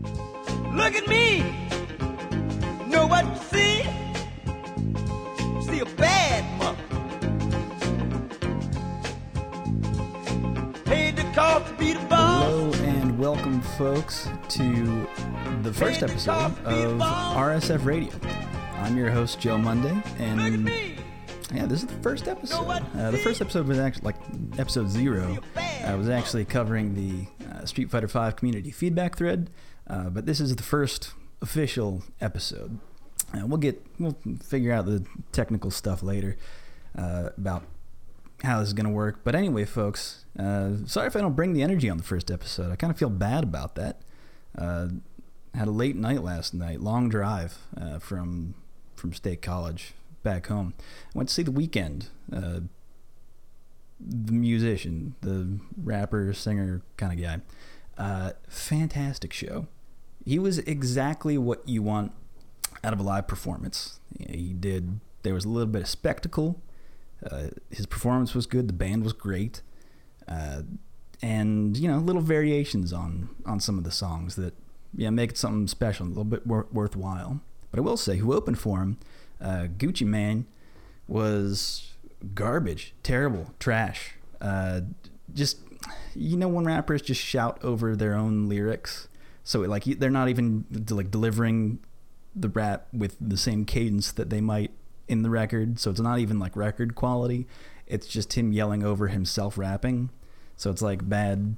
Look at me. Know what you see? See a bad mother. Paid the cost to be the boss. Hello and welcome, folks, to the first episode of RSF Radio. I'm your host, Joe Monday, and yeah, this is the first episode. Uh, the first episode was actually like episode zero. I was actually covering the uh, Street Fighter V community feedback thread, uh, but this is the first official episode. Uh, we'll get we'll figure out the technical stuff later uh, about how this is going to work. But anyway, folks, uh, sorry if I don't bring the energy on the first episode. I kind of feel bad about that. Had a late night last night, long drive from from State College back home. I went to see the Weeknd. The musician, the rapper, singer kind of guy. Uh, fantastic show. He was exactly what you want out of a live performance. He did. There was a little bit of spectacle. Uh, his performance was good. The band was great, uh, and you know, little variations on on some of the songs that yeah make it something special, a little bit wor- worthwhile. But I will say, who opened for him, uh, Gucci Mane, was garbage, terrible, trash. Uh, just you know, when rappers just shout over their own lyrics, so like they're not even like delivering the rap with the same cadence that they might in the record. So it's not even like record quality. It's just him yelling over himself rapping. So it's like bad,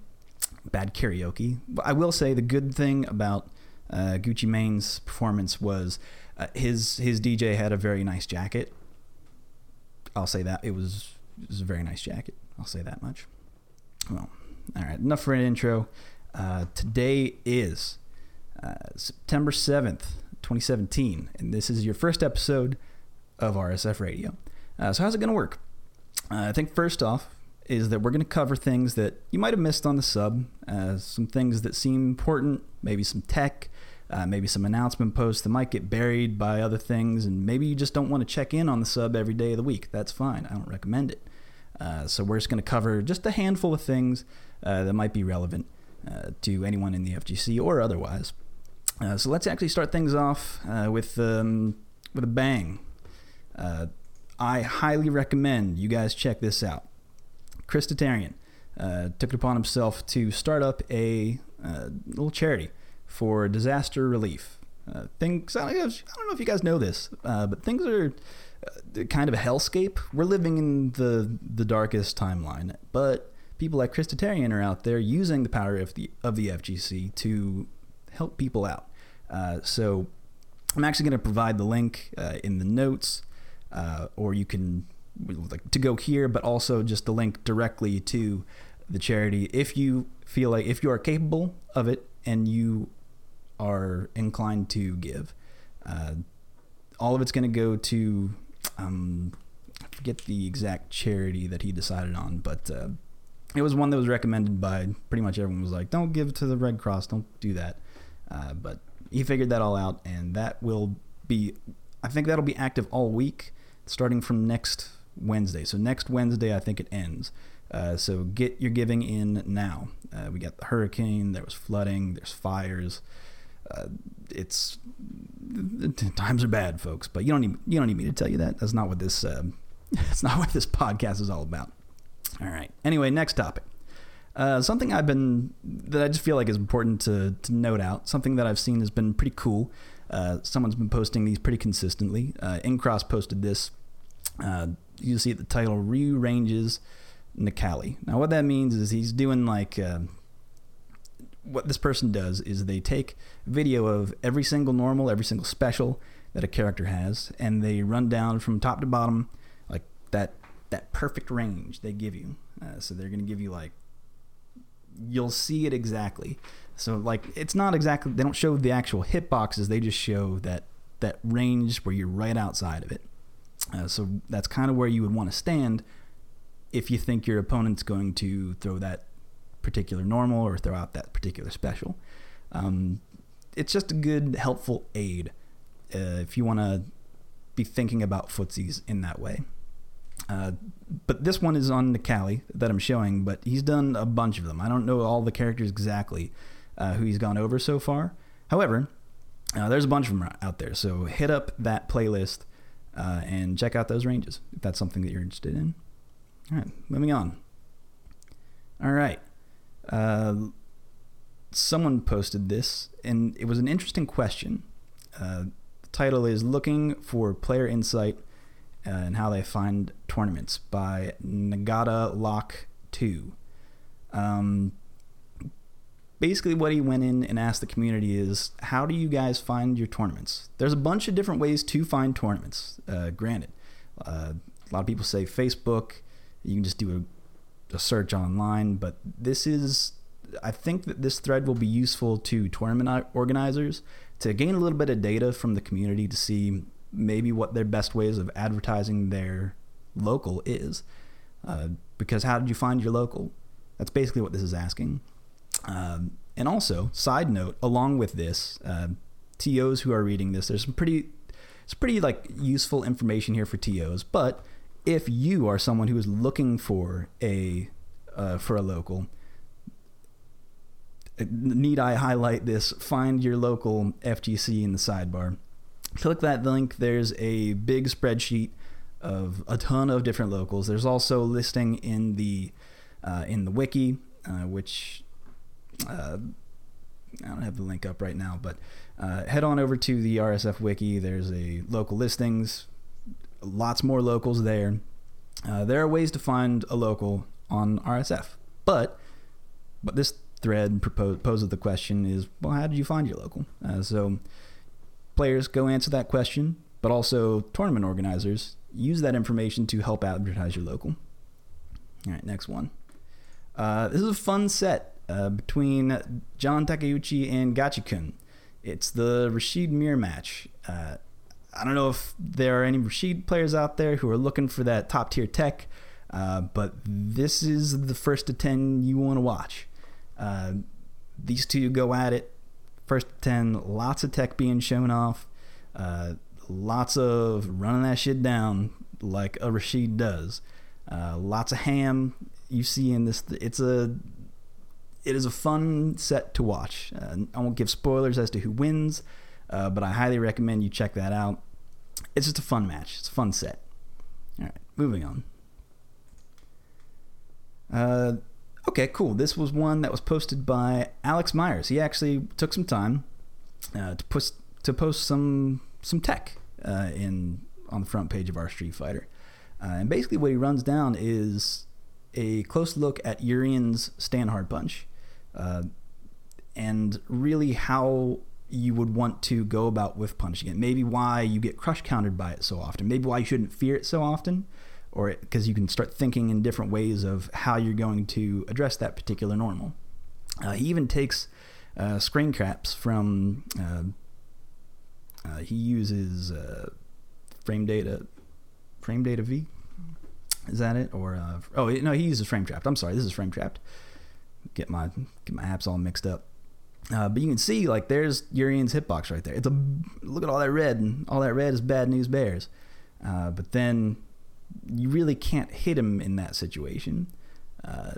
bad karaoke. But I will say the good thing about uh, Gucci Mane's performance was uh, his his DJ had a very nice jacket. I'll say that it was it was a very nice jacket. I'll say that much. Well, all right. Enough for an intro. Uh, today is uh, September seventh, twenty seventeen, and this is your first episode of RSF Radio. Uh, so how's it going to work? Uh, I think first off is that we're going to cover things that you might have missed on the sub, uh, some things that seem important, maybe some tech, uh, maybe some announcement posts that might get buried by other things, and maybe you just don't want to check in on the sub every day of the week. That's fine. I don't recommend it. Uh, so we're just going to cover just a handful of things uh, that might be relevant uh, to anyone in the FGC or otherwise. Uh, so let's actually start things off with um, with a bang. I highly recommend you guys check this out. Chris Tatarian uh, took it upon himself to start up a uh, little charity for disaster relief. Uh, things I don't know if- you guys know this, uh, but things are uh, kind of a hellscape. We're living in the the darkest timeline, but people like Chris Tatarian are out there using the power of the of the FGC to help people out. Uh, so I'm actually going to provide the link uh, in the notes, uh, or you can like to go here, but also just the link directly to the charity if you feel like if you are capable of it and you are inclined to give. Uh, all of it's going to go to um, I forget the exact charity that he decided on, but uh, it was one that was recommended by pretty much everyone. Was like, don't give to the Red Cross, don't do that. Uh, but he figured that all out, and that will be, I think that'll be active all week, starting from next Wednesday. So next Wednesday, I think it ends. Uh, so get your giving in now. Uh, we got the hurricane, there was flooding, there's fires. Uh, it's times are bad, folks. But you don't need you don't need me to tell you that. That's not what this uh, that's not what this podcast is all about. All right. Anyway, next topic. Uh, something I've been that I just feel like is important to to note out. Something that I've seen has been pretty cool. Uh, someone's been posting these pretty consistently. Uh, Incross posted this. Uh, you see the title "Rearranges Necalli." Now, what that means is he's doing like uh, what this person does is they take video of every single normal, every single special that a character has, and they run down from top to bottom, like that that perfect range they give you. Uh, so they're gonna give you like you'll see it exactly. So like it's not exactly they don't show the actual hitboxes, they just show that that range where you're right outside of it. Uh, so that's kind of where you would want to stand if you think your opponent's going to throw that particular normal or throw out that particular special. Um, it's just a good, helpful aid uh, if you want to be thinking about footsies in that way. Uh, but this one is on the Necalli that I'm showing, but he's done a bunch of them. I don't know all the characters exactly uh, who he's gone over so far, However, uh, there's a bunch of them out there, so hit up that playlist uh, and check out those ranges if that's something that you're interested in. All right, moving on. All right. Uh, someone posted this, and it was an interesting question. Uh, the title is Looking for Player Insight and How They Find Tournaments by Nagata Lock 2. Um, basically, what he went in and asked the community is How do you guys find your tournaments? There's a bunch of different ways to find tournaments, uh, granted. Uh, a lot of people say Facebook, you can just do a, search online, but this is I think that this thread will be useful to tournament organizers to gain a little bit of data from the community to see maybe what their best ways of advertising their local is. Uh, because how did you find your local? That's basically what this is asking. Um, and also, side note, along with this, uh, TOs who are reading this, there's some pretty, it's pretty like useful information here for TOs. But if you are someone who is looking for a uh, for a local, need I highlight this? Find your local FGC in the sidebar. Click that link. There's a big spreadsheet of a ton of different locals. There's also listing in the uh, in the wiki, uh, which uh, I don't have the link up right now, but uh, head on over to the RSF wiki. There's a local listings, lots more locals there. Uh, there are ways to find a local on RSF, but but this thread propose, poses the question is, well, how did you find your local? Uh, so players go answer that question, but also tournament organizers use that information to help advertise your local. All right, next one. Uh, this is a fun set uh, between John Takeuchi and Gachikun. It's the Rashid mirror match. I don't know if there are any Rashid players out there who are looking for that top tier tech, uh, but this is the first to 10 you want to watch. Uh, these two go at it. First 10, lots of tech being shown off. Uh, lots of running that shit down like a Rashid does. Uh, lots of ham you see in this. It's a it is a fun set to watch. Uh, I won't give spoilers as to who wins, uh, but I highly recommend you check that out. It's just a fun match. It's a fun set. All right, moving on. Uh, Okay, cool. This was one that was posted by Alex Myers. He actually took some time uh, to post to post some some tech uh, in on the front page of our Street Fighter, uh, and basically what he runs down is a close look at Urien's stand hard punch, uh, and really how you would want to go about with punishing it. Maybe why you get crush countered by it so often. Maybe why you shouldn't fear it so often or because you can start thinking in different ways of how you're going to address that particular normal. Uh, he even takes uh, screen caps from. Uh, uh he uses uh, frame data, frame data V. Is that it? Or uh, oh no, he uses frame trapped. I'm sorry, this is frame trapped. Get my get my apps all mixed up. But you can see like there's Urien's hitbox right there. It's a look at all that red, and all that red is bad news bears. but then you really can't hit him in that situation. Uh,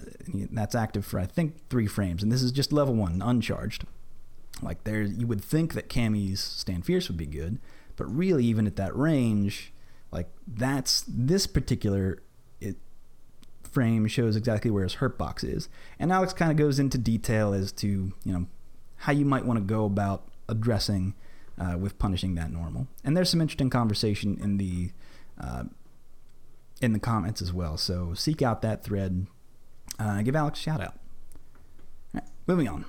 that's active for I think three frames, and this is just level one, uncharged. Like there, you would think that Cammy's Stand Fierce would be good, but really, even at that range, like that's this particular frame shows exactly where his hurt box is, and Alex kind of goes into detail as to you know how you might want to go about addressing uh, with punishing that normal. And there's some interesting conversation in the uh, in the comments as well. So seek out that thread. Uh, give Alex a shout out. moving on.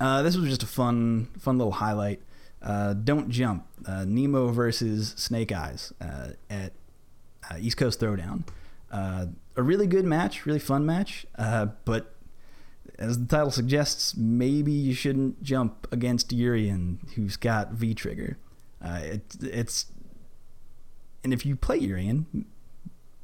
Uh, this was just a fun, fun little highlight. Uh, Don't jump. Uh, Nemo versus Snake Eyez at East Coast Throwdown. a really good match, really fun match. but as the title suggests, maybe you shouldn't jump against Urien, who's got V trigger. It, it's and if you play Urien,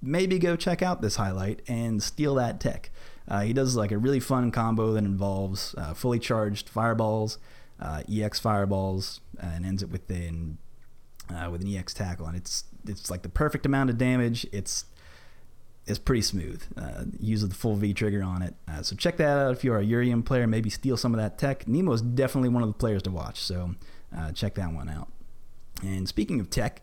maybe go check out this highlight and steal that tech. Uh, he does like a really fun combo that involves uh, fully charged fireballs, uh, EX fireballs, uh, and ends it with an uh, with an EX tackle, and it's it's like the perfect amount of damage. It's is pretty smooth. Uh, uses the full V trigger on it. Uh, so check that out if you are a Urien player. Maybe steal some of that tech. Nemo is definitely one of the players to watch. So uh, check that one out. And speaking of tech,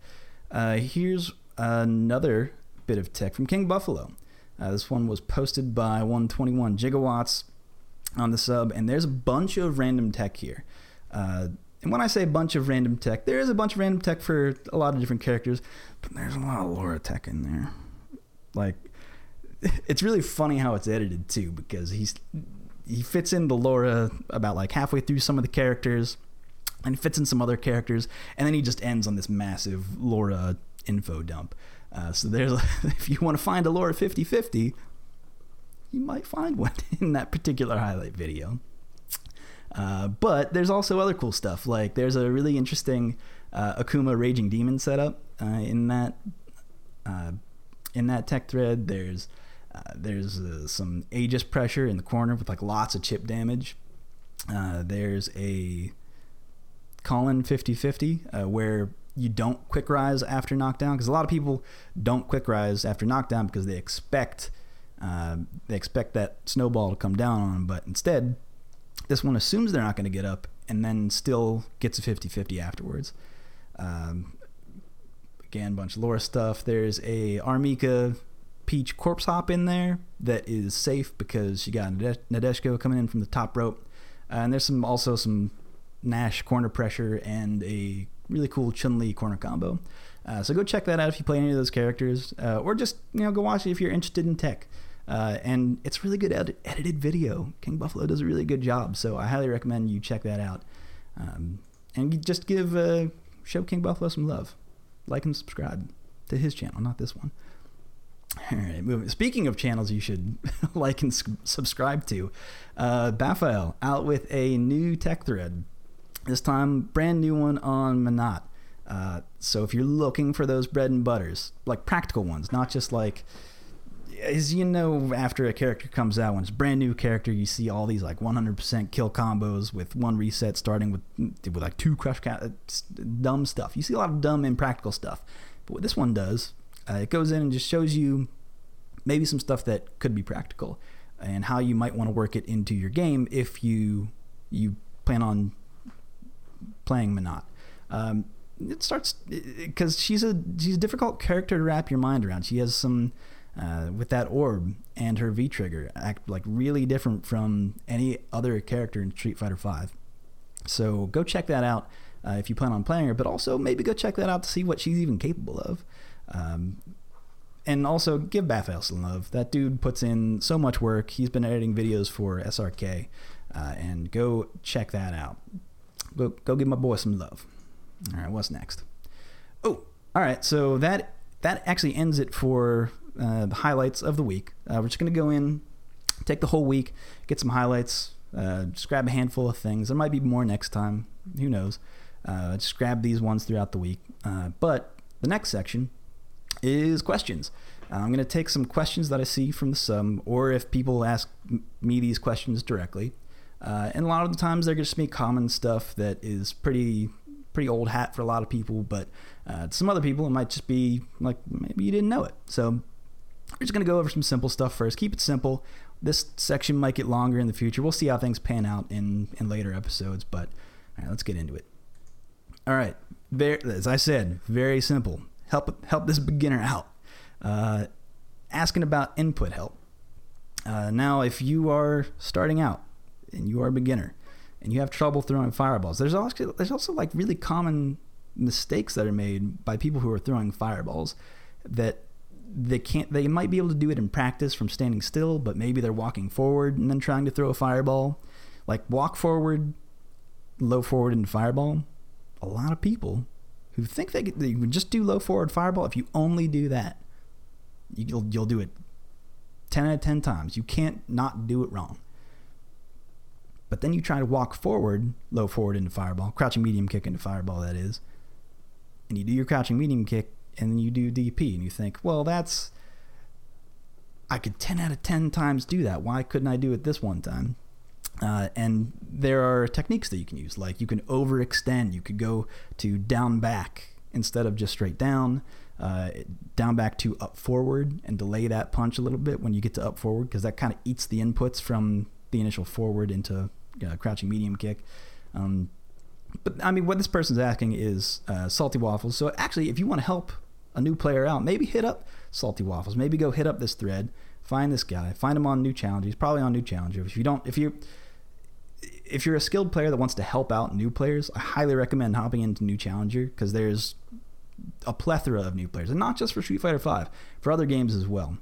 uh, here's another bit of tech from King Buffalo. Uh, this one was posted by 121 gigawatts on the sub, and there's a bunch of random tech here. Uh, and when I say a bunch of random tech, there is a bunch of random tech for a lot of different characters, but there's a lot of Laura tech in there. Like, it's really funny how it's edited too, because he's he fits in the Laura about like halfway through some of the characters, and fits in some other characters, and then he just ends on this massive Laura info dump. Uh, so there's if you want to find a Laura 5050, you might find one in that particular highlight video. Uh, but there's also other cool stuff. Like there's a really interesting uh, Akuma Raging Demon setup uh, in that uh, in that tech thread. There's uh, there's uh, some Aegis pressure in the corner with like lots of chip damage. there's a Kolin 5050 where you don't quick rise after knockdown because a lot of people don't quick rise after knockdown because they expect uh, they expect that snowball to come down on them, but instead, this one assumes they're not going to get up and then still gets a 50 50 afterwards. Um, again, bunch of Laura stuff. There's a R. Mika Peach corpse hop in there that is safe because she got Nadeshiko coming in from the top rope. Uh, and there's some also some Nash corner pressure and a really cool Chun Li corner combo. Uh, so go check that out if you play any of those characters, uh, or just you know go watch it if you're interested in tech. Uh, and it's really good ed- edited video. King Buffalo does a really good job, so I highly recommend you check that out. Um, and just give uh, show King Buffalo some love, like and subscribe to his channel, not this one. All right, moving. Speaking of channels you should like and subscribe to, uh, out with a new tech thread. This time, brand new one on Menat. Uh, so if you're looking for those bread and butters, like practical ones, not just like as you know, after a character comes out, when it's a brand new character, you see all these like 100% kill combos with one reset, starting with with like two crush dumb stuff. You see a lot of dumb, impractical stuff. But what this one does, uh, it goes in and just shows you maybe some stuff that could be practical and how you might want to work it into your game if you you plan on playing Menat. Um, it starts because she's a she's a difficult character to wrap your mind around. She has some uh, with that orb and her V trigger act like really different from any other character in Street Fighter V. So go check that out uh, if you plan on playing her, but also maybe go check that out to see what she's even capable of. Um, and also give Baphael some love. That dude puts in so much work. He's been editing videos for SRK, uh, and go check that out. Go go give my boy some love. All right, what's next? Oh, all right. So that that actually ends it for uh, the highlights of the week. Uh, we're just to go in, take the whole week, get some highlights, uh, just grab a handful of things. There might be more next time. Who knows? Uh, just grab these ones throughout the week. Uh, but the next section is questions. I'm going to take some questions that I see from the sub, or if people ask me these questions directly. and a lot of the times they're just me common stuff that is pretty pretty old hat for a lot of people, but uh, some other people it might just be like maybe you didn't know it. So we're just going to go over some simple stuff first. Keep it simple. This section might get longer in the future. We'll see how things pan out in, in later episodes, but all right, let's get into it. All right, very, as I said, very simple. Help help this beginner out. Uh, asking about input help. Uh, now, if you are starting out and you are a beginner and you have trouble throwing fireballs, there's also there's also like really common mistakes that are made by people who are throwing fireballs that they can't they might be able to do it in practice from standing still but maybe they're walking forward and then trying to throw a fireball like walk forward low forward and fireball a lot of people who think they, they would just do low forward fireball if you only do that you'll you'll do it 10 out of 10 times you can't not do it wrong but then you try to walk forward low forward into fireball crouching medium kick into fireball that is and you do your crouching medium kick and then you do DP and you think, well, that's I could 10 out of 10 times do that. Why couldn't I do it this one time? Uh, and there are techniques that you can use, like you can overextend. You could go to down back instead of just straight down. uh, down back to up forward and delay that punch a little bit when you get to up forward because that kind of eats the inputs from the initial forward into uh, crouching medium kick. Um, but I mean, what this person's asking is uh, salty waffles. So actually, if you want to help a new player out, maybe hit up salty waffles. Maybe go hit up this thread, find this guy, find him on new challenger. He's probably on new challenger. If you don't, if you if you're a skilled player that wants to help out new players, I highly recommend hopping into new challenger because there's a plethora of new players, and not just for Street Fighter Five, for other games as well.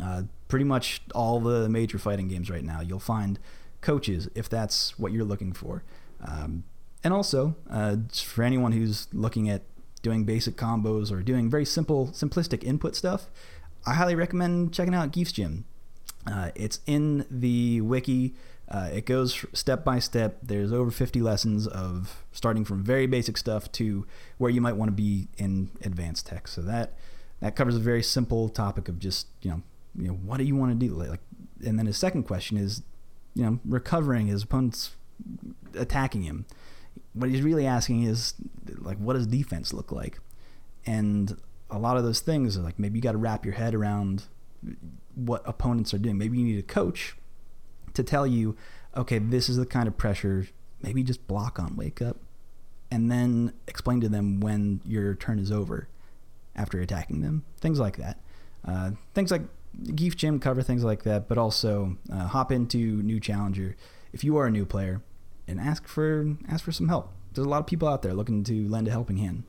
Uh, pretty much all the major fighting games right now, you'll find coaches if that's what you're looking for. Um, and also, uh, for anyone who's looking at doing basic combos or doing very simple, simplistic input stuff, I highly recommend checking out Gief's Gym. Uh, it's in the wiki. Uh, it goes step by step. There's over 50 lessons of starting from very basic stuff to where you might want to be in advanced tech. So that that covers a very simple topic of just you know you know what do you want to do like and then his second question is you know recovering his opponent's attacking him what he's really asking is like what does defense look like and a lot of those things are like maybe you got to wrap your head around what opponents are doing maybe you need a coach to tell you okay this is the kind of pressure maybe just block on wake up and then explain to them when your turn is over after attacking them things like that uh, things like Gief Gym cover things like that, but also uh, hop into new challenger if you are a new player and ask for ask for some help. There's a lot of people out there looking to lend a helping hand.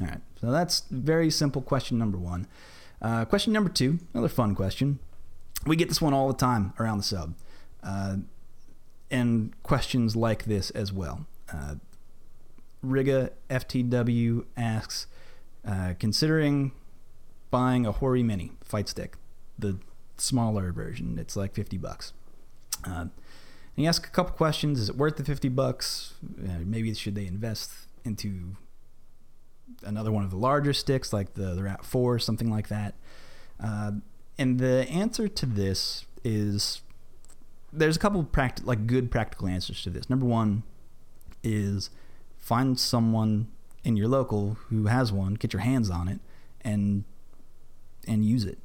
All right, so that's very simple question number one. Uh, question number two, another fun question. We get this one all the time around the sub, and questions like this as well. Uh, Riga FTW asks, uh, considering buying a Hori Mini fight stick, the smaller version. It's like 50 bucks. Uh, and you ask a couple questions. Is it worth the 50 bucks? Uh, maybe should they invest into another one of the larger sticks like the, the RAP 4, something like that? Uh, and the answer to this is there's a couple practi- like good practical answers to this. Number one is find someone in your local who has one, get your hands on it, and and use it.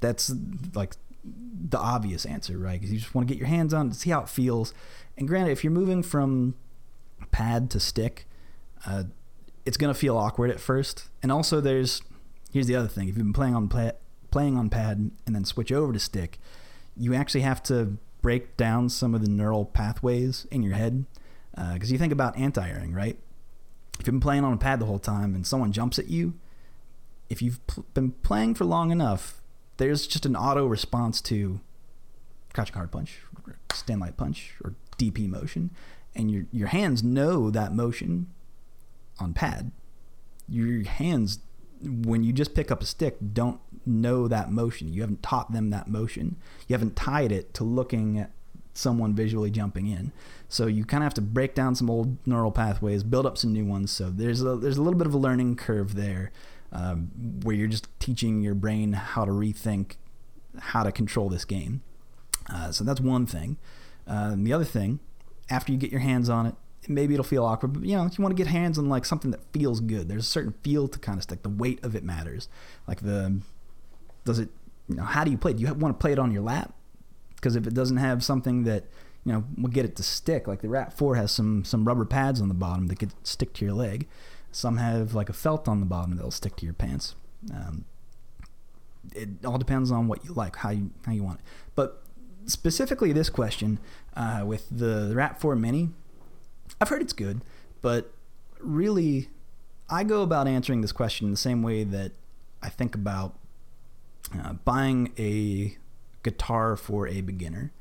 That's like the obvious answer, right? Because you just want to get your hands on it, see how it feels. And granted, if you're moving from pad to stick, uh, it's gonna feel awkward at first. And also, there's here's the other thing: if you've been playing on play, playing on pad and then switch over to stick, you actually have to break down some of the neural pathways in your head. Because uh, you think about anti-airing, right? If you've been playing on a pad the whole time and someone jumps at you, if you've pl- been playing for long enough, there's just an auto response to crouching hard punch, stand light punch, or DP motion, and your your hands know that motion on pad. Your hands, when you just pick up a stick, don't know that motion. You haven't taught them that motion. You haven't tied it to looking at someone visually jumping in. So you kind of have to break down some old neural pathways, build up some new ones. So there's a there's a little bit of a learning curve there um, where you're just teaching your brain how to rethink how to control this game. Uh, so that's one thing. Uh, the other thing, after you get your hands on it, maybe it'll feel awkward, but you know, you want to get hands on like something that feels good. There's a certain feel to kind of stick. The weight of it matters. Like the, does it, you know, how do you play? Do you want to play it on your lap? Because if it doesn't have something that, you know, will get it to stick, like the RAP 4 has some some rubber pads on the bottom that could stick to your leg. Some have like a felt on the bottom that'll stick to your pants. Um, it all depends on what you like, how you how you want it. But specifically, this question uh, with the, the RAP 4 Mini, I've heard it's good, but really, I go about answering this question the same way that I think about uh, buying a guitar for a beginner.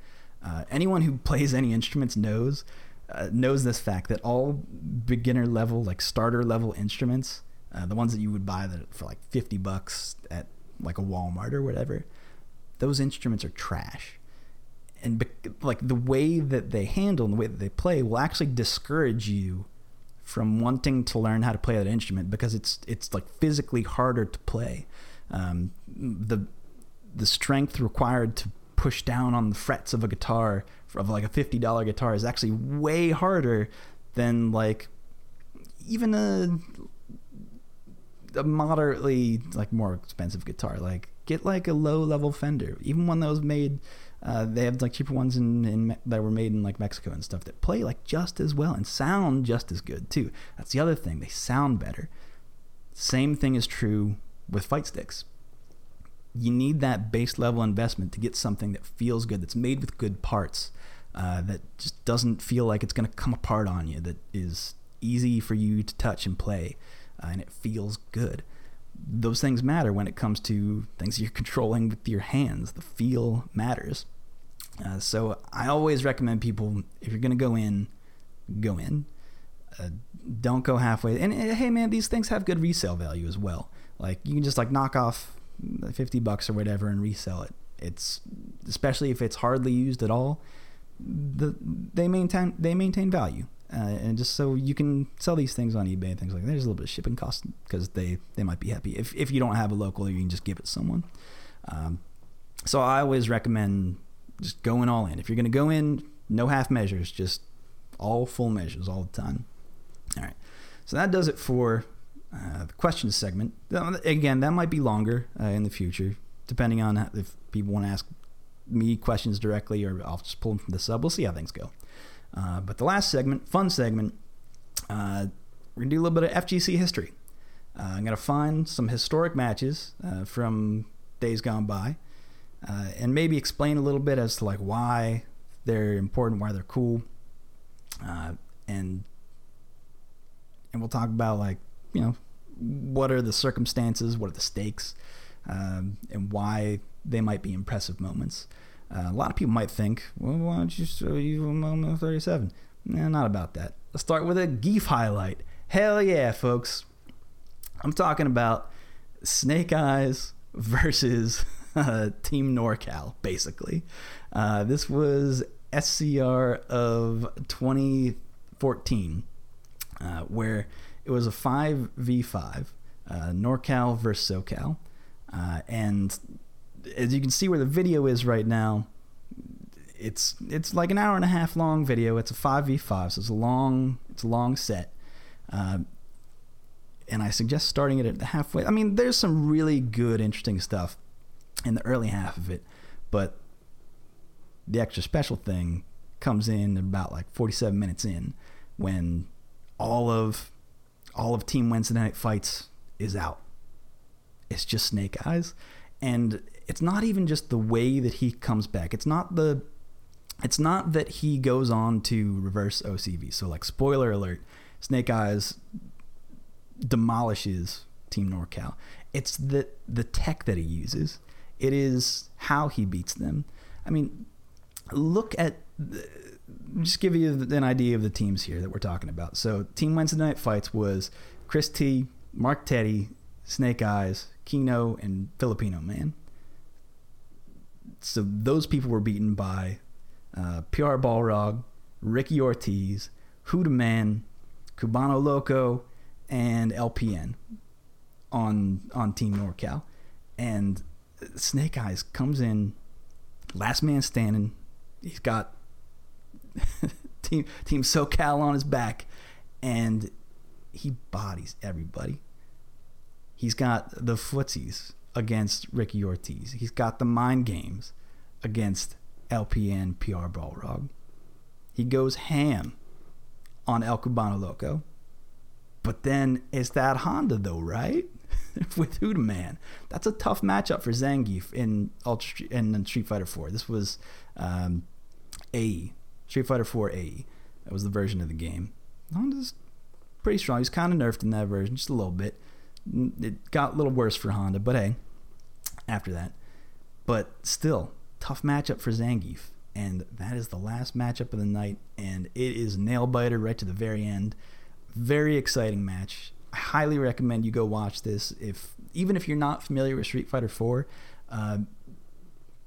Uh, anyone who plays any instruments knows uh, knows this fact that all beginner level, like starter level instruments, uh, the ones that you would buy that for like 50 bucks at like a Walmart or whatever, those instruments are trash. And like the way that they handle and the way that they play will actually discourage you from wanting to learn how to play that instrument because it's it's like physically harder to play. Um, the the strength required to push down on the frets of a guitar of like a fifty dollar guitar is actually way harder than like even a a moderately like more expensive guitar. Like get like a low level Fender, even one that was made. Uh, they have like cheaper ones in, in that were made in like Mexico and stuff that play like just as well and sound just as good too. That's the other thing; they sound better. Same thing is true with fight sticks. You need that base level investment to get something that feels good, that's made with good parts, uh, that just doesn't feel like it's going to come apart on you, that is easy for you to touch and play, uh, and it feels good. Those things matter when it comes to things you're controlling with your hands. The feel matters. Uh, so I always recommend people if you're going to go in, go in. Uh, don't go halfway. And, and hey, man, these things have good resale value as well. Like you can just like knock off 50 bucks or whatever and resell it. It's especially if it's hardly used at all. The, they maintain they maintain value. Uh, and just so you can sell these things on eBay and things like that. There's a little bit of shipping cost because they, they might be happy. If, if you don't have a local, you can just give it to someone. Um, so I always recommend just going all in. If you're going to go in, no half measures, just all full measures all the time. All right. So that does it for uh, the questions segment. Again, that might be longer uh, in the future, depending on if people want to ask me questions directly or I'll just pull them from the sub. We'll see how things go. Uh, but the last segment, fun segment, uh, we're going to do a little bit of FGC history. Uh, I'm going to find some historic matches uh, from days gone by uh, and maybe explain a little bit as to like why they're important, why they're cool. Uh, and and we'll talk about like, you know, what are the circumstances, what are the stakes, um, and why they might be impressive moments. Uh, a lot of people might think, well, why don't you show you a moment 37? Nah, not about that. Let's start with a Gief highlight. Hell yeah, folks. I'm talking about Snake Eyez versus uh, Team NorCal, basically. Uh, this was SCR of 2014, uh, where it was a 5v5, uh, NorCal versus SoCal. Uh, and as you can see where the video is right now, it's it's like an hour and a half long video. It's a five v five, so it's a long it's a long set. Uh, and I suggest starting it at the halfway. I mean, there's some really good, interesting stuff in the early half of it, but the extra special thing comes in about like 47 minutes in when all of all of Team Wednesday Night Fights is out. It's just Snake Eyez, and it's not even just the way that he comes back. It's not the it's not that he goes on to reverse OCV. So like spoiler alert, Snake Eyez demolishes Team NorCal. It's the the tech that he uses. It is how he beats them. I mean, look at the, just give you an idea of the teams here that we're talking about. So Team Wednesday Night Fights was Chris T, Mark Teddy, Snake Eyez, Kino, and Filipino Man so those people were beaten by uh, PR Balrog, Ricky Ortiz, Huda Man, Cubano Loco, and LPN on on Team NorCal. And Snake Eyez comes in, last man standing. He's got team Team SoCal on his back, and he bodies everybody. He's got the footsies against Ricky Ortiz. He's got the mind games against LPN PR Balrog. He goes ham on El Cubano Loco. But then it's that Honda though, right? With Huda Man. That's a tough matchup for Zangief in Ultra in Street Fighter 4. This was um, AE. Street Fighter 4 AE. That was the version of the game. Honda's pretty strong. He's kind of nerfed in that version, just a little bit. It got a little worse for Honda, but hey, after that. But still, tough matchup for Zangief. And that is the last matchup of the night. And it is nail biter right to the very end. Very exciting match. I highly recommend you go watch this. If even if you're not familiar with Street Fighter 4, uh,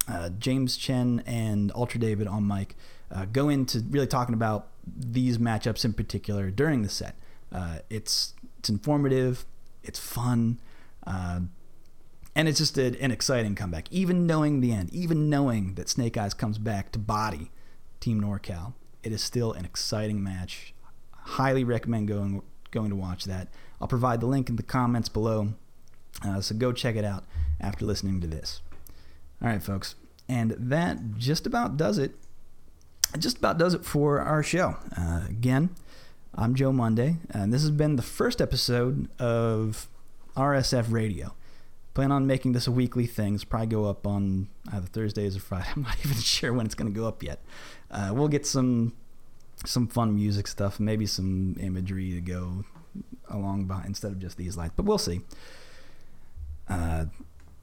uh, James Chen and Ultra David on mic uh, go into really talking about these matchups in particular during the set. Uh, it's it's informative, it's fun. Uh, and it's just a, an exciting comeback. Even knowing the end, even knowing that Snake Eyez comes back to body Team NorCal, it is still an exciting match. Highly recommend going going to watch that. I'll provide the link in the comments below. Uh, so go check it out after listening to this. All right, folks. And that just about does it. Just about does it for our show. Uh, again, I'm Joe Monday, and this has been the first episode of RSF Radio. Plan on making this a weekly thing. It's probably go up on either Thursdays or Friday. I'm not even sure when it's going to go up yet. Uh, we'll get some some fun music stuff, maybe some imagery to go along behind instead of just these lights, but we'll see. Uh,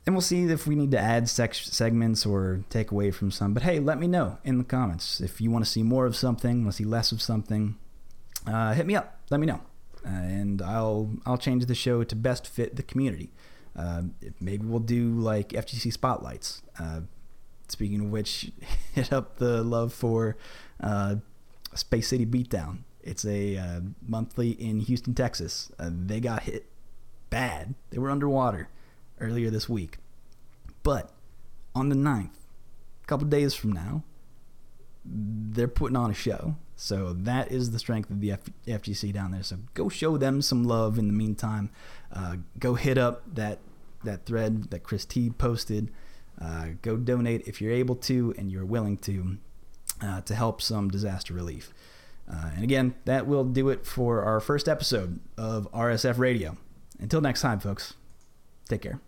and we'll see if we need to add segments or take away from some. But hey, let me know in the comments if you want to see more of something, want to see less of something. Uh, hit me up. Let me know, uh, and I'll I'll change the show to best fit the community. Uh, maybe we'll do like FGC spotlights. Uh, speaking of which, hit up the love for uh, Space City Beatdown. It's a uh, monthly in Houston, Texas. they got hit bad. They were underwater earlier this week. But on the 9th, a couple days from now, they're putting on a show. So that is the strength of the F- FGC down there. So go show them some love in the meantime. Uh, go hit up that that thread that Chris T posted. Uh, go donate if you're able to and you're willing to uh, to help some disaster relief. Uh, and again, that will do it for our first episode of RSF Radio. Until next time, folks, take care.